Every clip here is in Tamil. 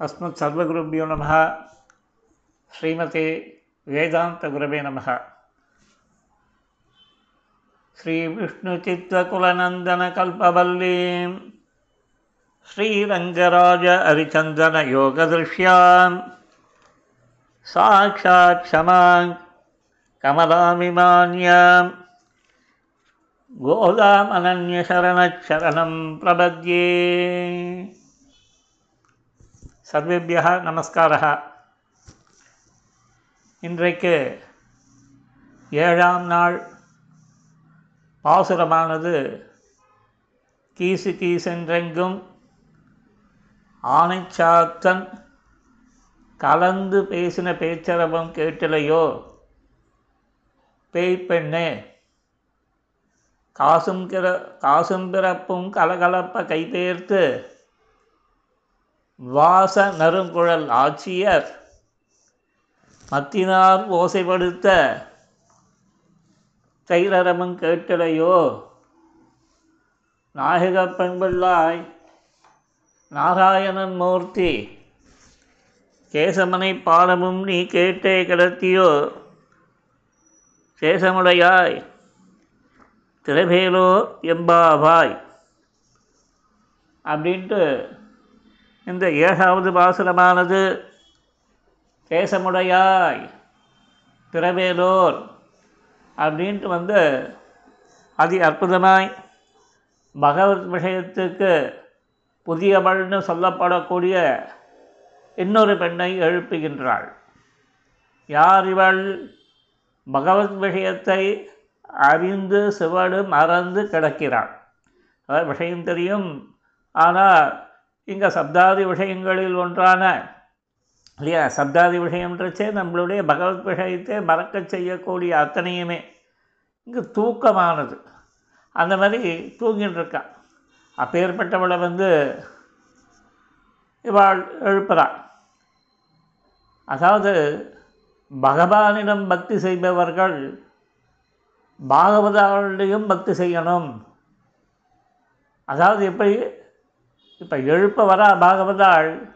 अस्मत् सर्वगुरुभ्यो नमः। श्रीमते वेदान्तगुरवे नमः। श्रीविष्णुचित्तकुलनन्दनकल्पवल्लीं श्रीरङ्गराज हरिचन्दनयोगदृश्यां साक्षात् क्षमां कमलामिमान्यां गोदामनन्यशरणशरणं प्रपद्ये। சர்வேபியா நமஸ்காரா இன்றைக்கு ஏழாம் நாள். பாசுரமானது கீசு கீசென்றெங்கும் ஆனைச்சாத்தன் கலந்து பேசின பேச்சரவம் கேட்டலையோ? பேய்ப்பெண்ணே காசும் கிற காசும் பிறப்பும் கலகலப்ப கைபேர்த்து வாச நறுங்குழல் ஆட்சியர். மத்தினார் ஓசைப்படுத்த தைரரமும் கேட்டலையோ? நாயக பெண்பிள்ளாய் நாராயணன் மூர்த்தி கேசமனை பாடமும் நீ கேட்டே கிடத்தியோ? சேசமுடையாய் திரவேலோ எம்பாவாய்? அப்படின்ட்டு இந்த ஏழாவது பாசுரமானது கேசமுடையாய் திரவேலோர் அப்படின்ட்டு வந்து அதி அற்புதமாய் பகவத் விஷயத்துக்கு புதியவள்னு சொல்லப்படக்கூடிய இன்னொரு பெண்ணை எழுப்புகின்றாள். யார் இவள்? பகவத் விஷயத்தை அறிந்து சிவடு மறந்து கிடக்கிறாள். அதாவது விஷயம் தெரியும். ஆனால் இங்கே சப்தாதி விஷயங்களில் ஒன்றான இல்லையா? சப்தாதி விஷயம்ன்றச்சே நம்மளுடைய பகவத் விஷயத்தை மறக்க செய்யக்கூடிய அத்தனையுமே. இங்கே தூக்கமானது. அந்த மாதிரி தூங்கின்னு இருக்கான். அப்பேற்பட்டவளை வந்து இவாள் எழுப்புறாள் அதாவது பகவானிடம் பக்தி செய்பவர்கள் பாகவதாளிடையும் பக்தி செய்யணும். அதாவது எப்படி? இப்போ எழுப்ப வரா பாகவதாள்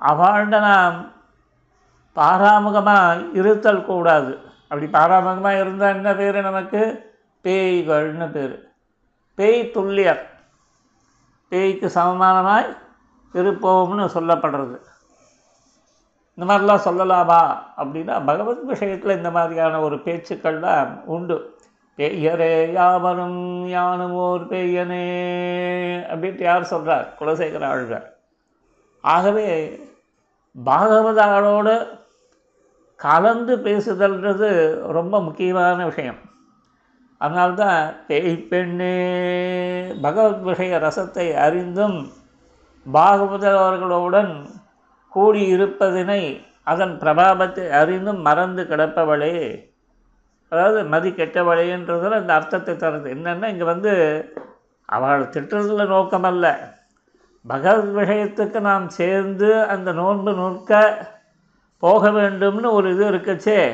அவள்கிட்ட நாம் பாராமுகமாக இருத்தல் கூடாது. அப்படி பாராமுகமாக இருந்தால் என்ன பேர் நமக்கு? பேய்கள்னு பேர். பேய் துல்லியர் பேய்க்கு சமமானமாய் இருப்போம்னு சொல்லப்படுறது. இந்த மாதிரிலாம் சொல்லலாமா? அப்படின்னா பகவத் விஷயத்தில் இந்த மாதிரியான ஒரு பேச்சுக்கள்லாம் உண்டு. பெயரே யாவரும் யானும் ஓர் பெய்யனே அப்படின்ட்டு யார் சொல்கிறார் குலசேகர ஆழ்வார். ஆகவே பாகவதாளோடு கலந்து பேசுதல்ன்றது ரொம்ப முக்கியமான விஷயம். அதனால்தான் பேய் பெண்ணே பகவத் விஷய ரசத்தை அறிந்தும் பாகவதவர்களுடன் கூடியிருப்பதினை அதன் பிரபாபத்தை அறிந்தும் மறந்து கிடப்பவளே அதாவது மதி கெட்டவழைன்றதில் அந்த அர்த்தத்தை தருது. என்னென்னா இங்கே வந்து அவள் திட்டுறதுல நோக்கமல்ல. பகவத் விஷயத்துக்கு நாம் சேர்ந்து அந்த நோன்பு நோக்க போக வேண்டும்னு ஒரு இது இருக்குச்சே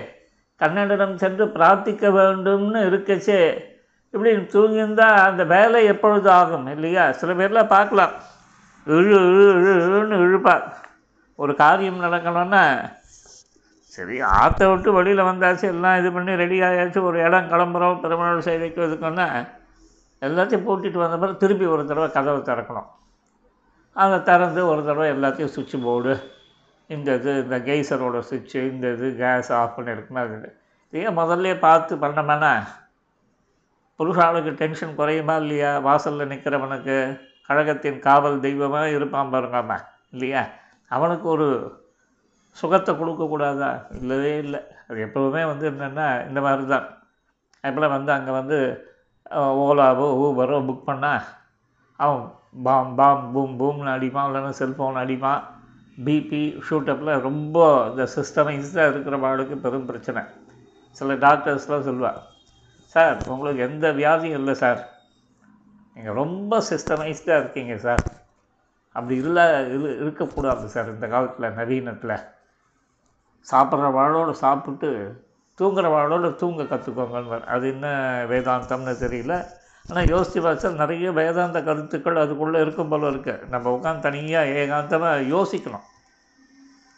கண்ணனிடம் சென்று பிரார்த்திக்க வேண்டும்னு இருக்குச்சே இப்படி தூங்கியிருந்தால் அந்த வேலை எப்பொழுது ஆகும் இல்லையா? சில பேர்லாம் பார்க்கலாம். இழு இழு இழு இழுன்னு இழுப்பார். ஒரு காரியம் நடக்கணும்னா சரி ஆற்றை விட்டு வெளியில் வந்தாச்சு எல்லாம் இது பண்ணி ரெடி ஆகியாச்சு ஒரு இடம் கிளம்புறோம் பெருமாள் செய்திக்கு இதுக்குன்னா. எல்லாத்தையும் பூட்டிட்டு வந்த பிறகு திருப்பி ஒரு தடவை கதவை திறக்கணும். அதை திறந்து ஒரு தடவை எல்லாத்தையும் சுவிட்ச் போர்டு இந்த இது இந்த கெய்சரோட சுவிட்சு இந்த இது கேஸ் ஆஃப் பண்ணியிருக்குன்னா அது இதையே முதல்ல பார்த்து பண்ணோம்னா புருஷாளுக்கு டென்ஷன் குறையுமா இல்லையா? வாசலில் நிற்கிறவனுக்கு கழகத்தின் காவல் தெய்வமாக இருப்பான் பாருங்கம்மா இல்லையா? அவனுக்கு ஒரு சுகத்தை கொடுக்கக்கூடாதா இல்லவே இல்லை. அது எப்போவுமே வந்து என்னென்னா இந்த மாதிரி தான் அப்போலாம் வந்து அங்கே வந்து ஓலாவோ ஊபரோ புக் பண்ணால் அவன் பாம் பாம் பூம் பூம்னு அடிப்பான். இல்லைன்னா செல்ஃபோன் அடிப்பான். பிபி ஷூட்டப்பில் ரொம்ப இந்த சிஸ்டமைஸாக இருக்கிற பாடுக்கு பெரும் பிரச்சனை. சில டாக்டர்ஸ்லாம் சொல்லுவாள் சார் உங்களுக்கு எந்த வியாதியும் இல்லை சார். நீங்கள் ரொம்ப சிஸ்டமைஸ்டாக இருக்கீங்க சார். அப்படி இல்லை இது இருக்கக்கூடாது சார் இந்த காலத்தில் நவீனத்தில். சாப்பிட்ற வாழோடு சாப்பிட்டு தூங்குற வாழோடு தூங்க கற்றுக்கோங்கன்னு அது என்ன வேதாந்தம்னு தெரியல. ஆனால் யோசித்து பார்த்தா நிறைய வேதாந்த கருத்துக்கள் அதுக்குள்ளே இருக்கும் போல இருக்கு. நம்ம உட்காந்து தனியாக ஏகாந்தமாக யோசிக்கணும்.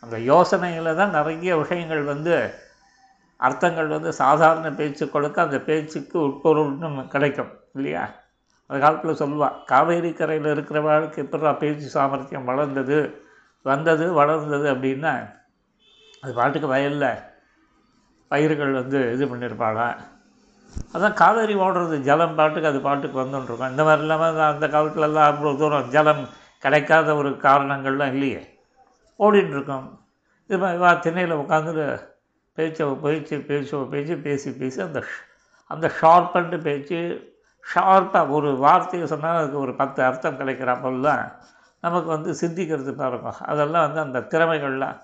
அந்த யோசனையில் தான் நிறைய விஷயங்கள் வந்து அர்த்தங்கள் வந்து சாதாரண பேச்சுக்களுக்கு அந்த பேச்சுக்கு உட்பொருள்னு கிடைக்கும் இல்லையா? அந்த காலத்தில் சொல்லுவாள் காவேரி கரையில் இருக்கிற வாழ்க்கை எப்படா பேச்சு சாமர்த்தியம் வளர்ந்தது வந்தது வளர்ந்தது அப்படின்னா அது பாட்டுக்கு வயலில் பயிர்கள் வந்து இது பண்ணியிருப்பாளா அதான் காவேரி ஓடுறது ஜலம் பாட்டுக்கு அது பாட்டுக்கு வந்துட்டுருக்கோம் இந்த மாதிரி இல்லாமல் அந்த காலத்துலலாம் அவ்வளோ தூரம் ஜலம் கிடைக்காத ஒரு காரணங்கள்லாம் இல்லையே. ஓடிட்டுருக்கோம் இது மாதிரி வா திண்ணையில் உட்காந்துட்டு பேச்சோ பேச்சு பேச்சோ பேச்சு பேசி பேசி அந்த அந்த ஷார்ப்பண்டு பேச்சு ஷார்ப்பாக ஒரு வார்த்தையை சொன்னால் அதுக்கு ஒரு பத்து அர்த்தம் கிடைக்கிறப்பெல்லாம் நமக்கு வந்து சிந்திக்கிறது பாருங்க. அதெல்லாம் வந்து அந்த திறமைகள்லாம்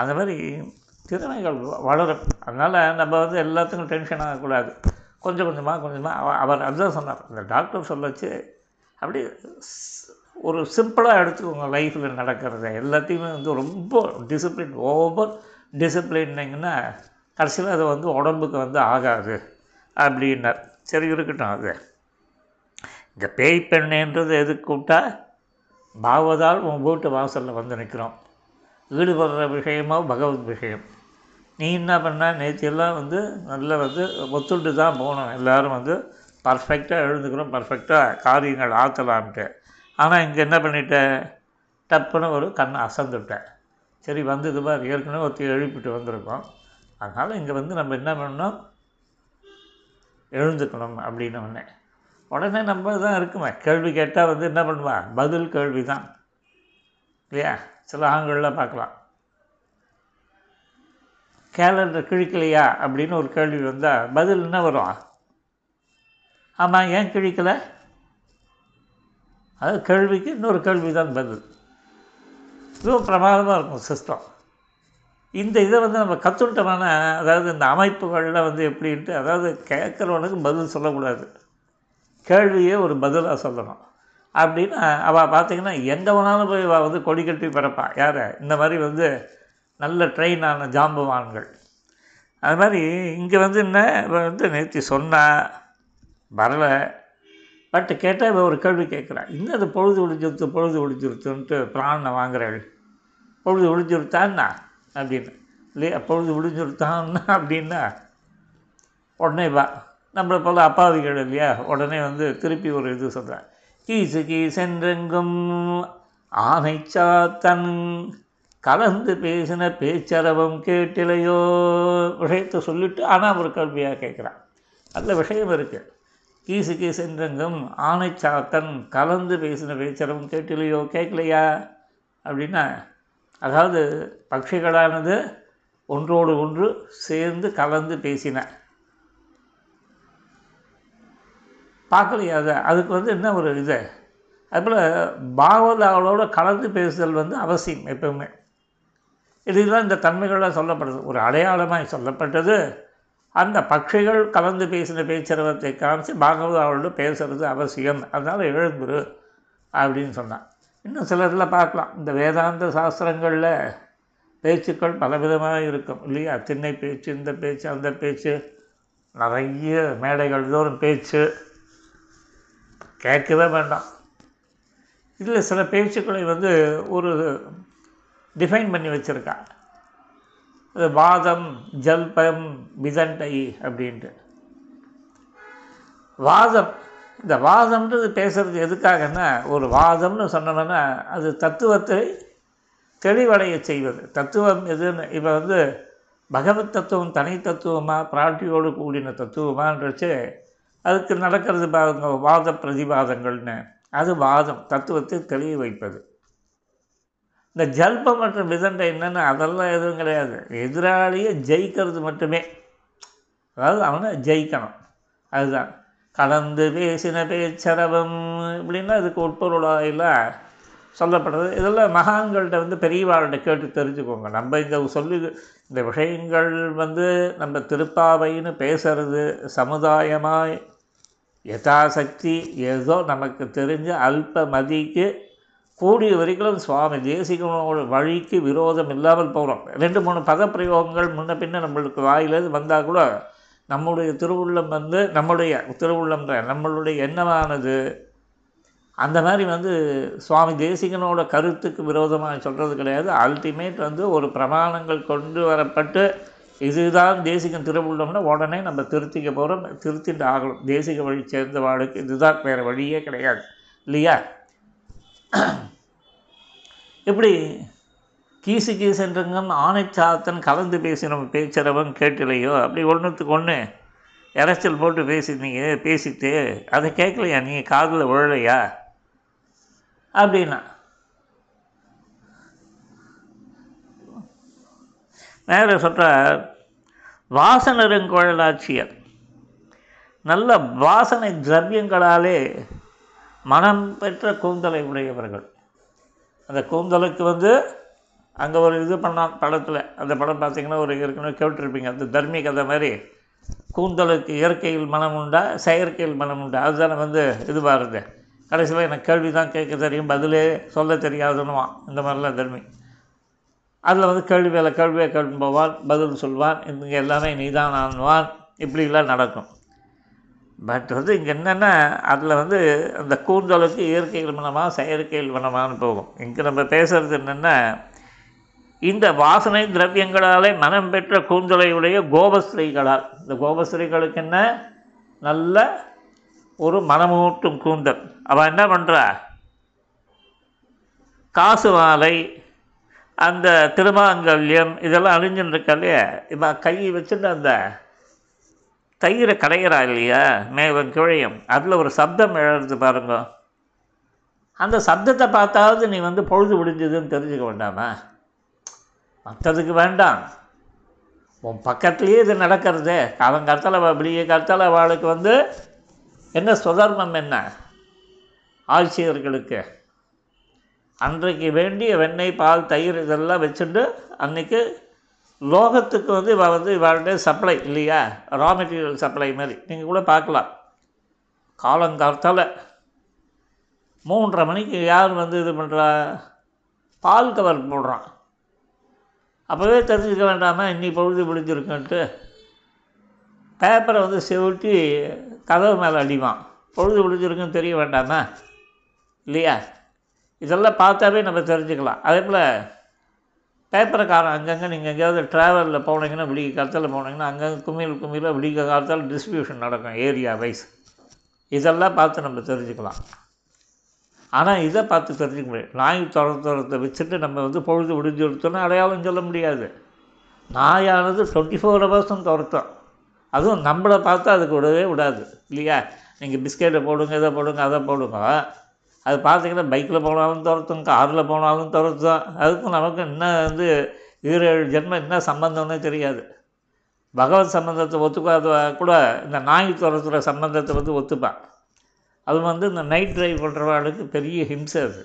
அந்த மாதிரி திறமைகள் வளரும். அதனால் நம்ம வந்து எல்லாத்துக்கும் டென்ஷன் ஆகக்கூடாது. கொஞ்சம் கொஞ்சமாக கொஞ்சமாக அவ அவர் அதுதான் சொன்னார். அந்த டாக்டர் சொல்லச்சு அப்படி ஒரு சிம்பிளாக எடுத்துக்கோங்க லைஃப்பில் நடக்கிறத. எல்லாத்தையுமே வந்து ரொம்ப டிசிப்ளின் ஓவர் டிசிப்ளின்னிங்கன்னா கடைசியில் அது வந்து உடம்புக்கு வந்து ஆகாது அப்படின்னார். சரி இருக்கட்டும் அது. இந்த பேய் பெண்ணுன்றது எதுக்கு கூப்பிட்டா பாவதால் உன் வீட்டு வாசலில் வந்து நிற்கிறோம் ஈடுபடுற விஷயமோ பகவத் விஷயம். நீ என்ன பண்ண? நேற்றியெல்லாம் வந்து நல்லா வந்து ஒத்துண்டு தான் போகணும் எல்லோரும் வந்து பர்ஃபெக்டாக எழுந்துக்கிறோம். பர்ஃபெக்டாக காரியங்கள் ஆற்றலான்ட்டு ஆனால் இங்கே என்ன பண்ணிட்டேன் டப்புன்னு ஒரு கண்ணை அசந்துட்டேன் சரி வந்தது பார். ஏற்கனவே ஒத்தி எழுப்பிட்டு வந்திருக்கோம். அதனால் இங்கே வந்து நம்ம என்ன பண்ணணும்? எழுந்துக்கணும் அப்படின்னு ஒன்று உடனே நம்ம தான் இருக்குமே. கேள்வி கேட்டால் வந்து என்ன பண்ணுவா? பதில் கேள்வி தான் இல்லையா? சில ஆண்களில் பார்க்கலாம். கேலண்டர் கிழிக்கலையா அப்படின்னு ஒரு கேள்வி வந்தால் பதில் என்ன வரும்? ஆமாம் ஏன் கிழிக்கலை? அது கேள்விக்கு இன்னொரு கேள்வி தான் பதில். இதுவும் பிரமாதமாக இருக்கும் சிஸ்டம் இந்த இதை வந்து நம்ம கற்றுட்டோம்னா அதாவது இந்த அமைப்புகளில் வந்து எப்படின்ட்டு அதாவது கேட்குறவனுக்கு பதில் சொல்லக்கூடாது. கேள்வியே ஒரு பதிலாக சொல்லணும். அப்படின்னு அவள் பார்த்திங்கன்னா எங்கே வேணாலும் போய் அவள் வந்து கொடி கட்டி பிறப்பாள் யார்? இந்த மாதிரி வந்து நல்ல ட்ரெயின் ஆன ஜாம்பவான்கள். அது மாதிரி இங்கே வந்து என்ன? இவன் வந்து நேற்று சொன்னா வரலை. பட் கேட்டால் இவன் ஒரு கேள்வி கேட்குறான் இன்னும் அது பொழுது ஒழிஞ்சிருத்து பொழுது ஒழிஞ்சிருத்துன்ட்டு பிராணனை வாங்குறாள். பொழுது ஒழிஞ்சிருத்தான்னா அப்படின்னு. இல்லையா பொழுது ஒழிஞ்சிருத்தான்னா அப்படின்னா உடனே வா. நம்மளை போல் அப்பாவிகள் இல்லையா? உடனே வந்து திருப்பி ஒரு இது சொல்கிறேன் கீசு கீசென்றெங்கும் ஆனைச்சாத்தன் கலந்து பேசின பேச்சரவம் கேட்டிலையோ? விஷயத்தை சொல்லிவிட்டு ஆனால் ஒரு கல்வியாக கேட்குறான். அதில் விஷயம் இருக்குது கீசுகி சென்றெங்கும் ஆனை சாத்தன் கலந்து பேசின பேச்சரவம் கேட்டிலையோ? கேட்கலையா? அப்படின்னா அதாவது பட்சிகளானது ஒன்றோடு ஒன்று சேர்ந்து கலந்து பேசின. பார்க்கலையா அதை. அதுக்கு வந்து என்ன ஒரு இது? அதுபோல் பாகவதாவோட கலந்து பேசுதல் வந்து அவசியம் எப்பவுமே. இதுதான் இந்த தன்மைகளாக சொல்லப்படுது. ஒரு அடையாளமாக சொல்லப்பட்டது. அந்த பட்சிகள் கலந்து பேசின பேச்சரவத்தை காமிச்சு பாகவதாவோடு பேசுகிறது அவசியம். அதனால் எழுந்துரு அப்படின்னு சொன்னான். இன்னும் சிலரில் பார்க்கலாம். இந்த வேதாந்த சாஸ்திரங்களில் பேச்சுக்கள் பலவிதமாக இருக்கும். இல்லையா? திண்ணை பேச்சு இந்த பேச்சு அந்த பேச்சு நிறைய மேடைகள் தோறும் பேச்சு. கேட்கவே வேண்டாம். இதில் சில பேச்சுக்களை வந்து ஒரு டிஃபைன் பண்ணி வச்சுருக்கா. அது வாதம் ஜல்பம் விதண்டை அப்படின்ட்டு. வாதம் இந்த வாதம்ன்றது பேசுகிறது எதுக்காகன்னா ஒரு வாதம்னு சொன்னோம்னா அது தத்துவத்தை தெளிவடைய செய்வது. தத்துவம் எதுன்னு இப்போ வந்து பகவத் தத்துவம் தனி தத்துவமாக பிராட்டியோடு கூடின தத்துவமான்றச்சு அதுக்கு நடக்கிறது பாருங்க வாத பிரதிவாதங்கள்னு. அது வாதம் தத்துவத்தை தெளிய வைப்பது. இந்த ஜல்பம் மற்றும் விதண்டை என்னென்னு அதெல்லாம் எதுவும் கிடையாது. எதிராளியை ஜெயிக்கிறது மட்டுமே. அதாவது அவனை ஜெயிக்கணும். அதுதான். கலந்து பேசின பேச்சரவம் இப்படின்னா அதுக்கு உட்பொருளாயில் சொல்லப்படுறது. இதெல்லாம் மகான்கள்கிட்ட வந்து பெரியவாள்கிட்ட கேட்டு தெரிஞ்சுக்கோங்க. நம்ம இங்கே சொல்லி இந்த விஷயங்கள் வந்து நம்ம திருப்பாவைன்னு பேசுறது சமுதாயமாக யதாசக்தி ஏதோ நமக்கு தெரிஞ்ச அல்ப மதிக்கு கூடிய வரைக்கும் சுவாமி தேசிகனோட வழிக்கு விரோதம் இல்லாமல் போகிறோம் ரெண்டு மூணு பதப்பிரயோகங்கள் முன்ன பின்ன நம்மளுக்கு வாயிலேருந்து வந்தால் கூட நம்முடைய திருவுள்ளம் வந்து நம்முடைய திருவுள்ளம் நம்மளுடைய எண்ணமானது. அந்த மாதிரி வந்து சுவாமி தேசிகனோட கருத்துக்கு விரோதமாக சொல்கிறது கிடையாது. அல்டிமேட் வந்து ஒரு பிரமாணங்கள் கொண்டு வரப்பட்டு இதுதான் தேசிகம் திருவுள்ளம்னா உடனே நம்ம திருத்திக்க போகிறோம் திருத்திட்டு ஆகணும். தேசிக வழி சேர்ந்த வாழ்க்கை இதுதான் வேறு வழியே கிடையாது. இல்லையா? இப்படி கீசு கீசென்றங்கம் ஆணைச்சாத்தன் கலந்து பேசின பேச்சரவன் கேட்டலையோ? அப்படி ஒன்றுத்துக்கு ஒன்று இறைச்சல் போட்டு பேசினீங்க பேசிட்டு அதை கேட்கலையா நீங்கள் காதில் விழலையா? அப்படின்னா நேர சொல்கிறார் வாசனருங்குழலாட்சியர் நல்ல வாசனை திரவியங்களாலே மனம் பெற்ற கூந்தலை உடையவர்கள். அந்த கூந்தலுக்கு வந்து அங்கே ஒரு இது பண்ணான் படத்தில். அந்த படம் பார்த்தீங்கன்னா ஒரு ஏற்கனவே கேட்டிருப்பீங்க அந்த தர்மி கதை மாதிரி. கூந்தலுக்கு இயற்கையில் மனம் உண்டா செயற்கையில் மனம் உண்டா? அதுதானே வந்து இதுவாக பாருது. கடைசியில் எனக்கு கேள்வி தான் கேட்க தெரியும் பதிலே சொல்ல தெரியாதுன்னுவான் இந்த மாதிரிலாம் தர்மி. அதில் வந்து கேள்வி மேலே கேள்வியை கேள்வி பதில் சொல்வான் இங்கே எல்லாமே நீ தான் ஆன்வான் இப்படிலாம் நடக்கும். பட் வந்து இங்கே என்னென்னா அதில் வந்து அந்த கூந்தலுக்கு இயற்கை மனமாக செயற்கை மனமான்னு போகும். இங்கே நம்ம பேசுகிறது என்னென்னா இந்த வாசனை திரவியங்களாலே மனம் பெற்ற கூந்தலையுடைய கோபஸ்திரீகளால் இந்த கோபஸ்திரீகளுக்கு என்ன? நல்ல ஒரு மனமூட்டும் கூந்தல். அவன் என்ன பண்ணுறா காசு மாலை அந்த திருமாங்கல்யம் இதெல்லாம் அழிஞ்சுன்னு இருக்கா இல்லையா? இப்போ கை வச்சுட்டு அந்த தயிரை கடையிறா இல்லையா? மேவன் கிழையும். அதில் ஒரு சப்தம் எழுறது பாருங்க. அந்த சப்தத்தை பார்த்தாவது நீ வந்து பொழுது விடிஞ்சதுன்னு தெரிஞ்சுக்க வேண்டாமா? மற்றதுக்கு வேண்டாம். உன் பக்கத்துலேயே இது நடக்கிறது. அவன் கருத்தால் அப்படியே கருத்தால் அவளுக்கு வந்து என்ன சுதர்மம் என்ன? ஆட்சியர்களுக்கு. அன்றைக்கு வேண்டிய வெண்ணெய் பால் தயிர் இதெல்லாம் வச்சுட்டு அன்றைக்கி லோகத்துக்கு வந்து இவள் வந்து இவளுடைய சப்ளை இல்லையா? ரா மெட்டீரியல் சப்ளை மாதிரி. நீங்கள் கூட பார்க்கலாம். காலங்காலத்தால் மூன்றரை மணிக்கு யார் வந்து இது பண்ணுறா பால் கவர் போடுறான். அப்போவே தெரிஞ்சுக்க வேண்டாமா? இன்னி பொழுது முடிஞ்சிருக்குன்ட்டு பேப்பரை வந்து செவிட்டி கதவு மேலே அடிவான் பொழுது முடிஞ்சிருக்குன்னு தெரிய வேண்டாமா? இல்லையா? இதெல்லாம் பார்த்தாவே நம்ம தெரிஞ்சுக்கலாம். அதே போல் பேப்பரைக்காரன் அங்கங்கே நீங்கள் எங்கேயாவது ட்ராவலில் போனீங்கன்னா விடிய காலத்தில் போனீங்கன்னா அங்கங்கே கும்மியில் குமிழில் விடிய காலத்தில் டிஸ்ட்ரிபியூஷன் நடக்கும் ஏரியா வைஸ் இதெல்லாம் பார்த்து நம்ம தெரிஞ்சுக்கலாம். ஆனால் இதை பார்த்து தெரிஞ்சுக்க முடியாது. நாய் துரத்துறத்தை வச்சுட்டு நம்ம வந்து பொழுது விடிஞ்சு கொடுத்தோன்னா அடையாளம் சொல்ல முடியாது. நாயானது டுவெண்ட்டி ஃபோர் ஹவர்ஸும் துரத்தும். அதுவும் நம்மளை பார்த்து அதுக்கு விடவே விடாது. இல்லையா? நீங்கள் பிஸ்கெட்டை போடுங்க இதை போடுங்க அதை போடுங்க. அது பார்த்தீங்கன்னா பைக்கில் போனாலும் துரத்தும் காரில் போனாலும் துரத்தும். அதுக்கும் நமக்கு என்ன வந்து ஈரேழு ஜென்மம் என்ன சம்பந்தம்னே தெரியாது. பகவத் சம்பந்தத்தை ஒத்துக்காத கூட இந்த நாய் துரத்துகிற சம்பந்தத்தை வந்து ஒத்துப்பான். அது வந்து இந்த நைட் ட்ரைவ் பண்ணுறவாளுக்கு பெரிய ஹிம்சை அது.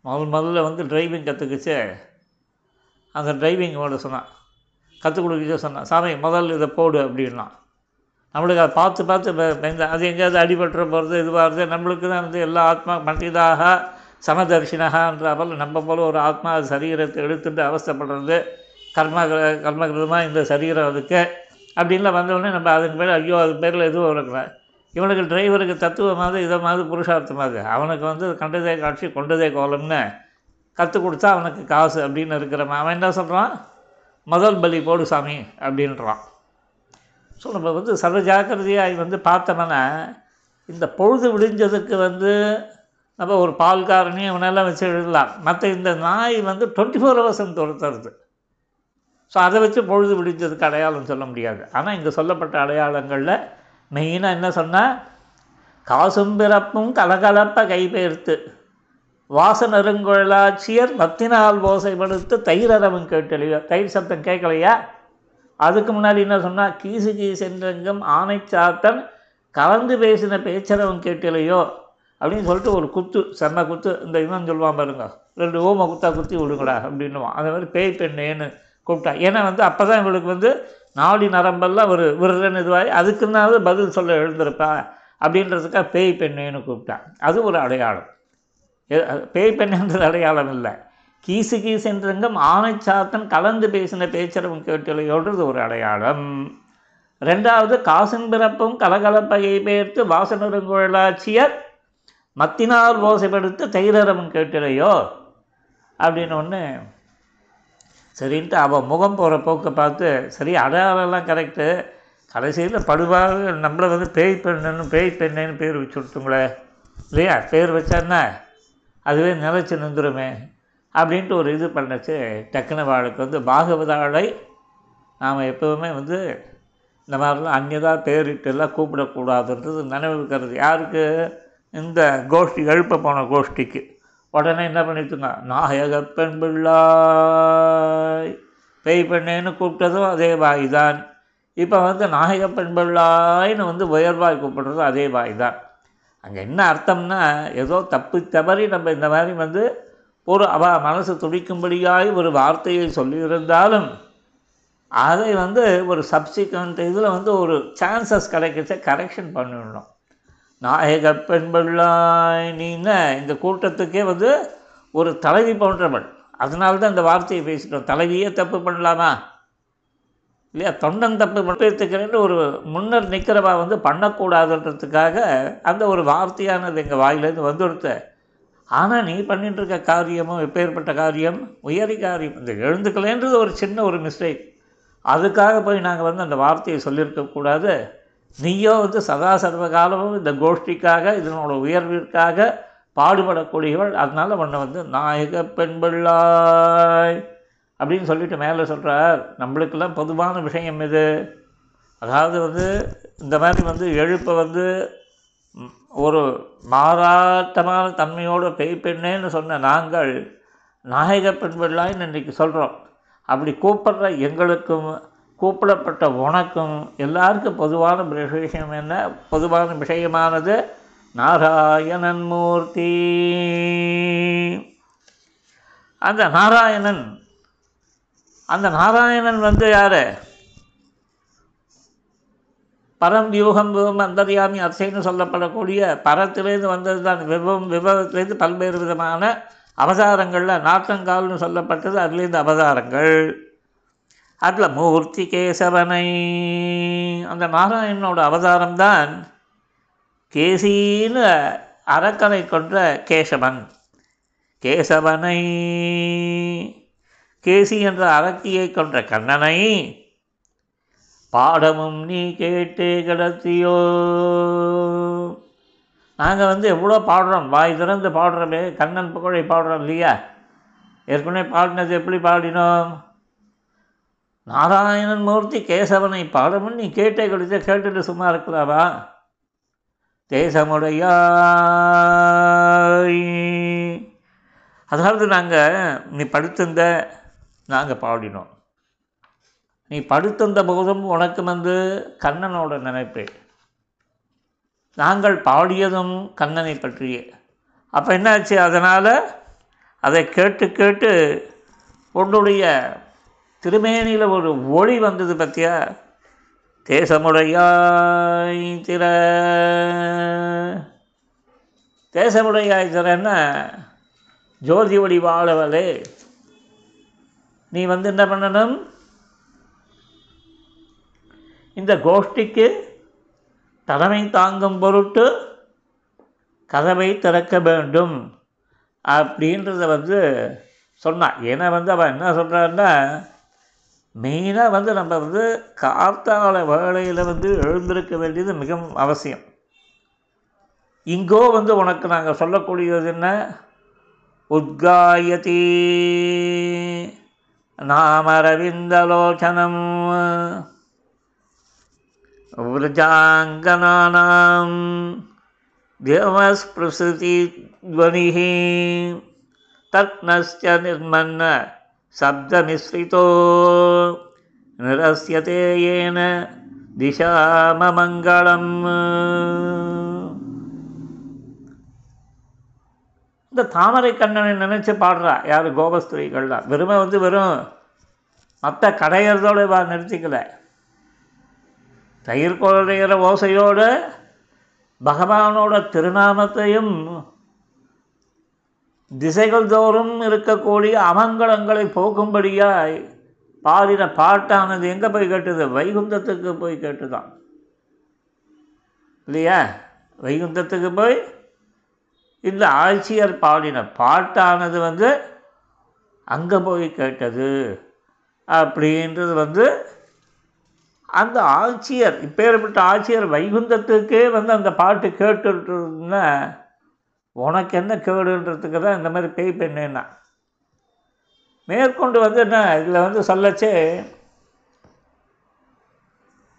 முதல் முதல்ல வந்து டிரைவிங் கற்றுக்கிச்சு அந்த டிரைவிங் ஓட சொன்னான். கற்றுக் கொடுக்க சொன்னான். சாமி முதல்ல இதை போடு அப்படின்னா நம்மளுக்கு அதை பார்த்து பார்த்து அது எங்கேயாவது அடிபட்டுற போகிறது இதுவாகிறது நம்மளுக்கு தான் வந்து எல்லா ஆத்மா மனிதாக சமதர்ஷினகான்ற போல் நம்ம போல் ஒரு ஆத்மா அது சரீரத்தை எடுத்துட்டு அவஸ்தைப்படுறது. கர்ம கர்மகிருதமாக இந்த சரீரம் அதுக்கு. அப்படின்லாம் வந்தவுடனே நம்ம அதுக்கு பேர் ஐயோ அது பேரில் எதுவும் இருக்கல இவனுக்கு டிரைவருக்கு தத்துவமாவது இதை மாதிரி புருஷார்த்தமாவது. அவனுக்கு வந்து கண்டதே காட்சி கொண்டதே கோலம்னு கற்றுக் கொடுத்தா அவனுக்கு காசு அப்படின்னு இருக்கிறவன் அவன் என்ன சொல்கிறான் முதல் பலி போடு சாமி அப்படின்றான். ஸோ நம்ம வந்து சர்வ ஜாக்கிரதையாக வந்து பார்த்தோம்னா இந்த பொழுது விடிஞ்சதுக்கு வந்து நம்ம ஒரு பால்காரனையும் இவனெல்லாம் வச்சு எழுதலாம். மற்ற இந்த நாய் வந்து டுவெண்ட்டி ஃபோர் ஹவர்ஸ் துரத்துறது ஸோ அதை வச்சு பொழுது விடிஞ்சதுக்கு அடையாளம் சொல்ல முடியாது. ஆனால் இங்கே சொல்லப்பட்ட அடையாளங்களில் மெயினாக என்ன சொன்னால் காசும் பிறப்பும் கலகலப்ப கைபெயர்த்து வாசனருங்குழலாட்சியர் மத்தினால் ஓசைப்படுத்து தயிரரவன் கேட்டலையோ தயிர் சத்தம் கேட்கலையா? அதுக்கு முன்னாடி என்ன சொன்னால் கீசு கீசென்றெங்கும் ஆனைச்சாத்தன் கலந்து பேசின பேச்சரவன் கேட்டலையோ அப்படின்னு சொல்லிட்டு ஒரு குத்து செம்ம குத்து இந்த இவன் சொல்லுவான் பாருங்க ரெண்டு ஓமை குத்தா குத்தி விடுங்கடா அப்படின்னுவான். அதே மாதிரி பேய் பெண்ணேன்னு கூப்பிட்டா. ஏன்னா வந்து அப்போ தான் இவளுக்கு வந்து நாடி நரம்பெல்லாம் ஒரு விருதுன்னு இதுவாகி அதுக்குன்னாவது பதில் சொல்ல எழுந்திருப்பா அப்படின்றதுக்காக பேய் பெண்ணேன்னு கூப்பிட்டான். அது ஒரு அடையாளம். அது பேய் பெண்ணுன்றது அடையாளம் இல்லை. கீசு கீசென்றங்கும் ஆனைச்சாத்தன் கலந்து பேசின பேச்சரவன் கேட்டலையோன்றது ஒரு அடையாளம். ரெண்டாவது காசின் பிறப்பும் கலகலப்பையை பெயர்த்து வாசனருங்குழலாட்சியர் மத்தினால் ஓசைப்படுத்து தைரரம் கேட்டிலையோ? அப்படின்னு ஒன்று சரின்ட்டு அவன் முகம் போகிற போக்கை பார்த்து சரி அடையாளம்லாம் கரெக்டு கடைசியில் படுவாக நம்மளை வந்து பேய் பெண்ணுன்னு பேய் பெண்ணுன்னு பேர் வச்சு விட்டுங்களே இல்லையா? பேர் வச்சான்னா அதுவே நிலச்சி நின்றுருமே. அப்படின்ட்டு ஒரு இது பண்ணச்சு. டக்குனு வாளுக்கு வந்து பாகவதாளை நாம் எப்போவுமே வந்து இந்த மாதிரிலாம் அந்நியதாக பேரிட்டுலாம் கூப்பிடக்கூடாதுன்றது நினைவுக்கிறது யாருக்கு? இந்த கோஷ்டி எழுப்ப போன கோஷ்டிக்கு. உடனே என்ன பண்ணிட்டுங்க நாயக பெண் பிள்ளாய். பேய் பெண்ணேன்னு கூப்பிட்டதும் அதே வாய் தான் இப்போ வந்து நாயக பெண் பிள்ளாய்னு வந்து உயர்வாய் கூப்பிடுறதும் அதே வாய் தான் அங்கே என்ன அர்த்தம்னா ஏதோ தப்பு தவறி நம்ம இந்த மாதிரி வந்து ஒரு அவ மனசு துடிக்கும்படியாய் ஒரு வார்த்தையை சொல்லியிருந்தாலும் அதை வந்து ஒரு சப்சிக்வெண்ட் இதில் வந்து ஒரு சான்சஸ் கிடைக்கிச்ச கரெக்ஷன் பண்ணிடணும். நாயக பெண் நீன இந்த கூட்டத்துக்கே வந்து ஒரு தலைவி போன்றவள். அதனால தான் இந்த வார்த்தையை பேசிட்டோம். தலைவியே தப்பு பண்ணலாமா? இல்லையா? தொண்டன் தப்பு பண்ணுறதுக்குன்னு ஒரு முன்னர் நிற்கிறவா வந்து பண்ணக்கூடாதுன்றதுக்காக அந்த ஒரு வார்த்தையானது எங்கள் வாயிலேருந்து வந்துடுத்த ஆனால் நீ பண்ணிட்டு இருக்க காரியமும் எப்பேற்பட்ட காரியம்? உயரி காரியம். இந்த எழுந்துக்கலேன்றது ஒரு சின்ன ஒரு மிஸ்டேக் அதுக்காக போய் நாங்கள் வந்து அந்த வார்த்தையை சொல்லியிருக்கக்கூடாது நீயோ வந்து சதா சர்வ காலமும் இந்த கோஷ்டிக்காக இதனோட உயர்விற்காக பாடுபடக்கூடியவள். அதனால் உன்னை வந்து நாயக பெண் பிள்ளாய் அப்படின்னு சொல்லிட்டு மேலே சொல்கிறார் நம்மளுக்கெல்லாம் பொதுவான விஷயம் இது. அதாவது வந்து இந்த மாதிரி வந்து எழுப்பை வந்து ஒரு மாறாட்டமான தன்மையோடு பெய் பெண்ணேன்னு சொன்ன நாங்கள் நாயக பெண் இன்றைக்கி சொல்கிறோம் அப்படி கூப்பிடுற எங்களுக்கும் கூப்பிடப்பட்ட உனக்கும் எல்லாருக்கும் பொதுவான விஷயம் என்ன? பொதுவான விஷயமானது நாராயணன் மூர்த்தி. அந்த நாராயணன் அந்த நாராயணன் வந்து யார்? பரம் வியூகம் விவம் அந்தரியாமி அர்ச்சைன்னு சொல்லப்படக்கூடிய பரத்திலேருந்து வந்தது தான் விபவம் விபவத்திலேருந்து பல்வேறு விதமான அவதாரங்களில் நாட்டங்கால்னு சொல்லப்பட்டது அதுலேருந்து அவதாரங்கள். அதில் மூர்த்தி கேசவனை அந்த நாராயணனோட அவதாரம் தான் கேசின்னு அரக்கனை கொன்ற கேசவன். கேசவனை கேசி என்ற அரக்கியை கொன்ற கண்ணனை பாடமும் நீ கேட்டே கிடத்தியோ. நாங்கள் வந்து எவ்வளோ பாடுறோம்? வாய் திறந்து பாடுறோமே கண்ணன் புகழை பாடுறோம் இல்லையா? ஏற்கனவே பாடினது எப்படி பாடினோம்? நாராயணன் மூர்த்தி கேசவனை பாடமும் நீ கேட்டே கிடைச்ச கேட்டுட்டு சும்மா இருக்கலாமா தேசமுடையாய். அதாவது நாங்கள் நீ படுத்திருந்த நாங்கள் பாடினோம். நீ படுத்திருந்த போதும் உனக்கு வந்து கண்ணனோட நினைப்பு. நாங்கள் பாடியதும் கண்ணனை பற்றியே. அப்போ என்னாச்சு? அதனால் அதை கேட்டு கேட்டு உன்னுடைய திருமேனியில் ஒரு ஒளி வந்தது பற்றியா தேசமுடையாய் திற. தேசமுடையாய் திறன்னா ஜோதி ஒளி வாழவலே நீ வந்து என்ன பண்ணணும்? இந்த கோஷ்டிக்கு தலைமை தாங்கும் பொருட்டு கதவை திறக்க வேண்டும் அப்படின்றத வந்து சொன்னான். ஏன்னா வந்து அவன் என்ன சொல்கிறான்னா மெயினாக வந்து நம்ம வந்து கார்த்தால வேலையில் வந்து எழுந்திருக்க வேண்டியது மிகவும் அவசியம். இங்கோ வந்து உனக்கு நாங்கள் சொல்லக்கூடியது என்ன? உத்காயதி நாமரவிந்தலோச்சனம். व्रजाङ्गनानां देवस्पृशतिध्वनिः तत्नश्च निर्मन्न शब्दमिश्रितो निरस्यते येन दिशाममङ्गलम् இந்த தாமரை கண்ணனை நினச்சி பாடுறா யார் கோபஸ்திரீகள்லாம் வெறுமை வந்து வெறும் மற்ற கடையிறதோட வா நிறுத்திக்கல தயிர் குழந்தைங்கிற ஓசையோடு பகவானோட திருநாமத்தையும் திசைகள் தோறும் இருக்கக்கூடிய அமங்கலங்களை போக்கும்படியாய் பாடின பாட்டானது எங்கே போய் கேட்டுது? வைகுந்தத்துக்கு போய் கேட்டுதான். இல்லையா? வைகுந்தத்துக்கு போய் இந்த ஆட்சியர் பாடின பாட்டானது வந்து அங்கே போய் கேட்டது அப்படின்றது வந்து அந்த ஆட்சியர் இப்பேற்பட்ட ஆட்சியர் வைகுந்தத்துக்கே வந்து அந்த பாட்டு கேட்டுட்டுன்னா உனக்கு என்ன கேடுன்றதுக்கு தான் இந்த மாதிரி பேய் பெண்ணுன்னா? மேற்கொண்டு வந்து என்ன இதில் வந்து சொல்லச்சே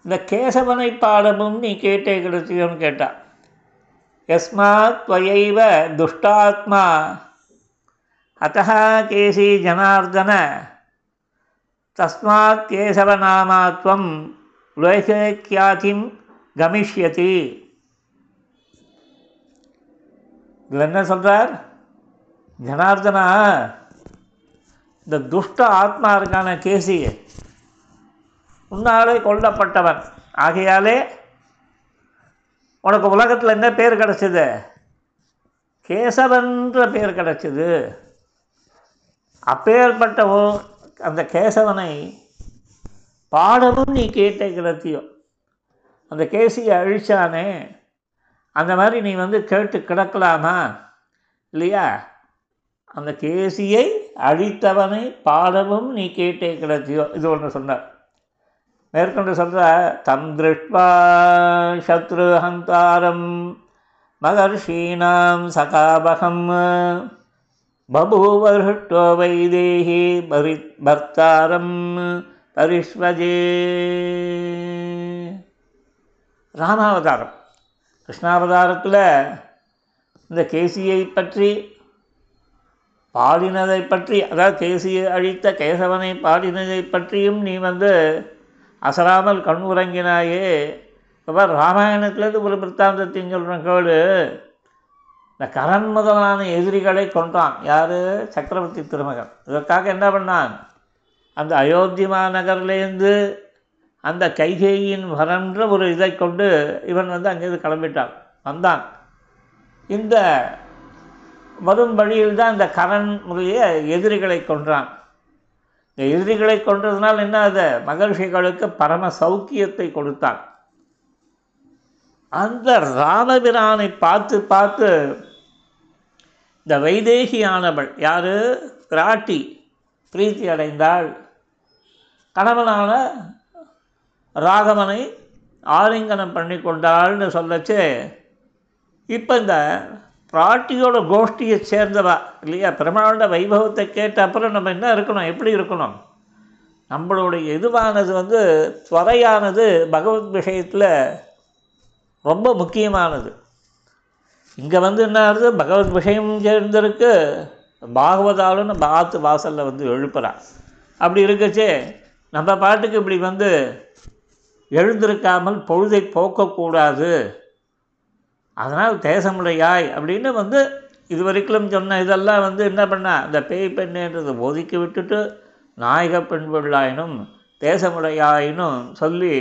இந்த கேசவனை பாடமும் நீ கேட்டே கிடைச்சியோன்னு கேட்டா எஸ்மாத் துவையைவ துஷ்டாத்மா அத்தः கேசி ஜனார்தன தஸ்மாத் கேசவநாமாத்வம் லோகக்கியாதிம் கமிஷ்யதி. இதில் என்ன சொல்கிறார் ஜனார்தனா இந்த துஷ்ட ஆத்மா இருக்கான கேசி. உன்னாலே கொல்லப்பட்டவன். ஆகையாலே உனக்கு உலகத்தில் என்ன பேர் கிடச்சிது? கேசவன்ற பேர் கிடச்சிது. அப்பேற்பட்ட அந்த கேசவனை பாடமும் நீ கேட்டே கிடத்தியோ அந்த கேசியை அழிச்சானே அந்த மாதிரி நீ வந்து கேட்டு கிடக்கலாமா? இல்லையா? அந்த கேசியை அழித்தவனை பாடமும் நீ கேட்டே கிடத்தியோ? இது ஒன்று சொன்னார். மேற்கொண்டு சொல்கிற தம் திருஷ்வா சத்ரு ஹந்தாரம் மகர்ஷீனாம் சகாபகம் பபூவர்ஹுட்டோ வைதேகி பரி பர்த்தாரம் பரிஷ்வஜே ராமாவதாரம். கிருஷ்ணாவதாரத்தில் இந்த கேசியை பற்றி பாடினதை பற்றி அதாவது கேசியை அழித்த கேசவனை பாடினதை பற்றியும் நீ வந்து அசராமல் கண் உறங்கினாயே இப்போ ராமாயணத்துலேருந்து ஒரு பிற்த்தாந்தத்தையும் சொல்கிறேன் கேடு இந்த கரண் முதலான எதிரிகளை கொன்றான். யார்? சக்கரவர்த்தி திருமகன். இதற்காக என்ன பண்ணான்? அந்த அயோத்தி மாநகர்லேருந்து அந்த கைகேயின் வரன்ற ஒரு இதை கொண்டு இவன் வந்து அங்கேருந்து கிளம்பிட்டான் வந்தான். இந்த வரும் வழியில் தான் இந்த கரண் முதலிய எதிரிகளை கொன்றான். இந்த எதிரிகளை கொன்றதுனால் என்ன அது மகர்ஷிகளுக்கு பரம சௌக்கியத்தை கொடுத்தான். அந்த ராமபிரானை பார்த்து பார்த்து இந்த வைதேகியானவள் யார்? பிராட்டி பிரீத்தி அடைந்தாள் கணவனான ராகவனை ஆலிங்கனம் பண்ணி கொண்டாள்னு சொல்லச்சு. இப்போ இந்த பிராட்டியோட கோஷ்டியை சேர்ந்தவா இல்லையா பெருமாளோட வைபவத்தை கேட்ட அப்புறம் நம்ம என்ன இருக்கணும் எப்படி இருக்கணும்? நம்மளுடைய இதுவானது வந்து துறையானது பகவத் விஷயத்தில் ரொம்ப முக்கியமானது. இங்கே வந்து என்ன ஆகுது? பகவத் விஷயம் சேர்ந்திருக்கு பாகவதாலும் நம்ம ஆற்று வாசலில் வந்து எழுப்புறான். அப்படி இருக்கச்சே. நம்ம பாட்டுக்கு இப்படி வந்து எழுந்திருக்காமல் பொழுதை போக்கக்கூடாது. அதனால் தேசமுடையாய் அப்படின்னு வந்து இது வரைக்கும் சொன்ன இதெல்லாம் வந்து என்ன பண்ணா அந்த பேய் பெண்ணுன்றதை ஒதுக்கி விட்டுட்டு நாயக பெண் பிள்ளாயினும் தேசமுடையாயினும் சொல்லி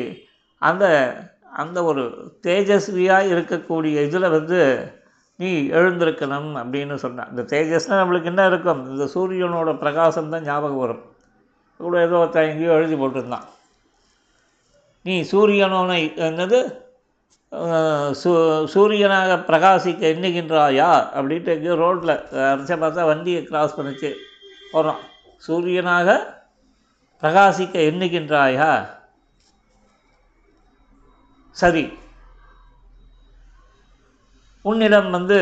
அந்த அந்த ஒரு தேஜஸ்வியாக இருக்கக்கூடிய இதில் வந்து நீ எழுந்திருக்கணும் அப்படின்னு சொன்னான். இந்த தேஜஸ்னால் நம்மளுக்கு என்ன இருக்கும்? இந்த சூரியனோட பிரகாசம் தான் ஞாபகம் வரும். கூட ஏதோ ஒருத்தன் எங்கேயோ எழுதி போட்டிருந்தான். நீ சூரியனோனை என்னது? சூ சூரியனாக பிரகாசிக்க எண்ணுகின்றாயா அப்படின்ட்டு எங்கேயோ ரோட்டில் அரைச்ச பார்த்தா வண்டியை கிராஸ் பண்ணிச்சு. போகிறோம் சூரியனாக பிரகாசிக்க எண்ணுகின்றாயா சரி. உன்னிடம் வந்து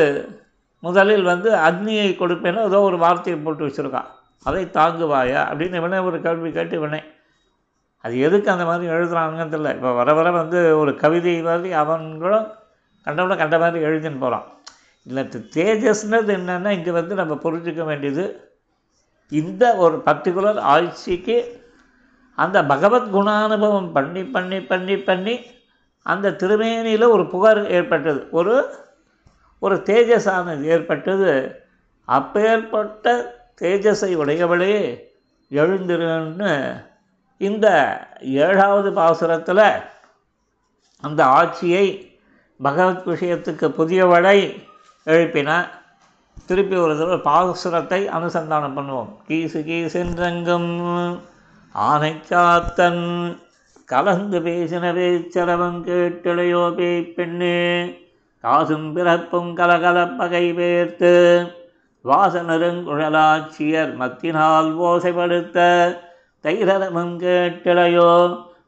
முதலில் வந்து அக்னியை கொடுப்பேன்னு ஏதோ ஒரு வார்த்தையை போட்டு வச்சுருக்கான். அதை தாங்குவாயா அப்படின்னு இவனே ஒரு கேள்வி கேட்டு இவனே அது எதுக்கு அந்த மாதிரி எழுதுறாங்கன்னு தெரியல. இப்போ வர வர வந்து ஒரு கவிதை மாதிரி அவன்களும் கண்டவன கண்ட மாதிரி எழுதின்னு போகிறான் இல்லை தேஜஸ்னது என்னென்னா இங்கே வந்து நம்ம புரிஞ்சிக்க வேண்டியது இந்த ஒரு பர்டிகுலர் ஆட்சிக்கு அந்த பகவத் குணானுபவம் பண்ணி பண்ணி பண்ணி பண்ணி அந்த திருமேனியில் ஒரு புகார் ஏற்பட்டது. ஒரு ஒரு தேஜஸானது ஏற்பட்டது. அப்பேற்பட்ட தேஜஸை உடையவளே எழுந்திருன்னு இந்த ஏழாவது பாசுரத்தில் அந்த ஆட்சியை பகவத் விஷயத்துக்கு புதியவளை எழுப்பின. திருப்பி ஒரு தடவை பாசுரத்தை அனுசந்தானம் பண்ணுவோம். கீசு கீசென்றெங்கும் ஆனைச்சாத்தன் கலந்து பேசினவே செலவம் கேட்டிளையோ பேய் பெண்ணே காசும் பிறப்பும் கலகலப்பகை பேர்த்து வாசனருங்குழலாட்சியர் மத்தினால் ஓசைப்படுத்த தைரதமும் கேட்டிளையோ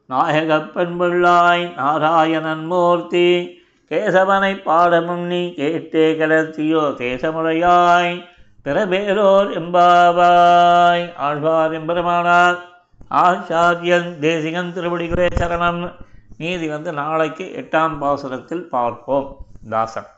நாயகப்பெண்பிள்ளாய் நாராயணன் மூர்த்தி கேசவனை பாடமும் நீ கேட்டே கிளர்த்தியோ தேசமுறையாய் பிறபேரோர் எம்பாவாய் ஆழ்வார் எம்பெருமானார் ஆச்சாரியன் தேசிகன் திருவடிகளே சரணம். நீதி வந்து நாளைக்கு எட்டாம் பாசுரத்தில் பார்ப்போம். தாசன்.